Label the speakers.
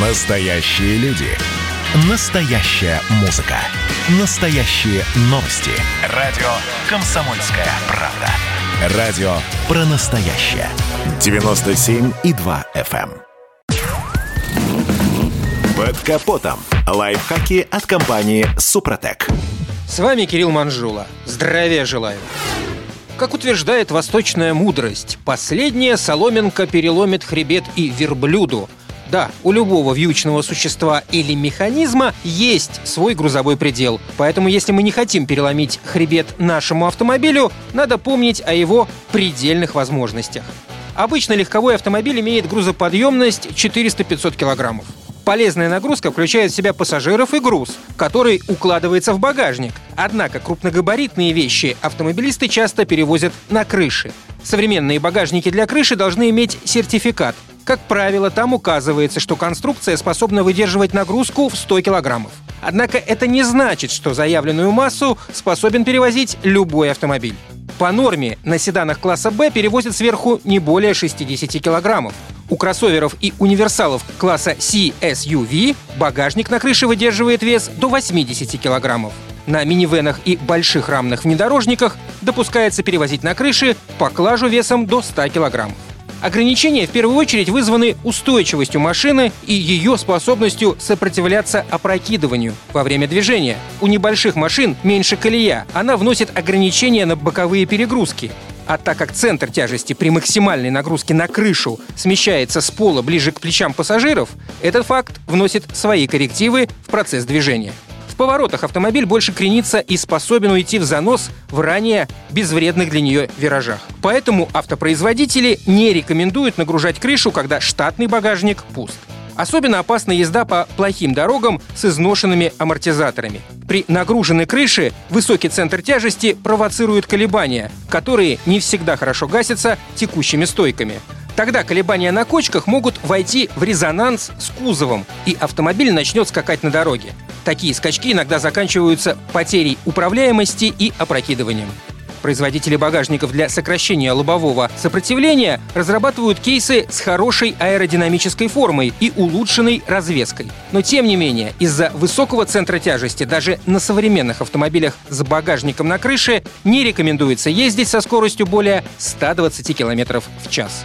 Speaker 1: Настоящие люди. Настоящая музыка. Настоящие новости. Радио «Комсомольская правда». Радио про настоящее. 97,2 FM. эм. Под капотом. Лайфхаки от компании «Супротек».
Speaker 2: С вами Кирилл Манжула. Здравия желаю. Как утверждает восточная мудрость, последняя соломинка переломит хребет и верблюду. Да, у любого вьючного существа или механизма есть свой грузовой предел. Поэтому, если мы не хотим переломить хребет нашему автомобилю, надо помнить о его предельных возможностях. Обычно легковой автомобиль имеет грузоподъемность 400-500 килограммов. Полезная нагрузка включает в себя пассажиров и груз, который укладывается в багажник. Однако крупногабаритные вещи автомобилисты часто перевозят на крыши. Современные багажники для крыши должны иметь сертификат. Как правило, там указывается, что конструкция способна выдерживать нагрузку в 100 килограммов. Однако это не значит, что заявленную массу способен перевозить любой автомобиль. По норме на седанах класса «Б» перевозят сверху не более 60 килограммов. У кроссоверов и универсалов класса CSUV багажник на крыше выдерживает вес до 80 килограммов. На минивенах и больших рамных внедорожниках допускается перевозить на крыше поклажу весом до 100 килограммов. Ограничения в первую очередь вызваны устойчивостью машины и ее способностью сопротивляться опрокидыванию во время движения. У небольших машин меньше колея, она вносит ограничения на боковые перегрузки. А так как центр тяжести при максимальной нагрузке на крышу смещается с пола ближе к плечам пассажиров, этот факт вносит свои коррективы в процесс движения. Поворотах автомобиль больше кренится и способен уйти в занос в ранее безвредных для нее виражах. Поэтому автопроизводители не рекомендуют нагружать крышу, когда штатный багажник пуст. Особенно опасна езда по плохим дорогам с изношенными амортизаторами. При нагруженной крыше высокий центр тяжести провоцирует колебания, которые не всегда хорошо гасятся текущими стойками. Тогда колебания на кочках могут войти в резонанс с кузовом, и автомобиль начнет скакать на дороге. Такие скачки иногда заканчиваются потерей управляемости и опрокидыванием. Производители багажников для сокращения лобового сопротивления разрабатывают кейсы с хорошей аэродинамической формой и улучшенной развеской. Но тем не менее, из-за высокого центра тяжести даже на современных автомобилях с багажником на крыше не рекомендуется ездить со скоростью более 120 км в час.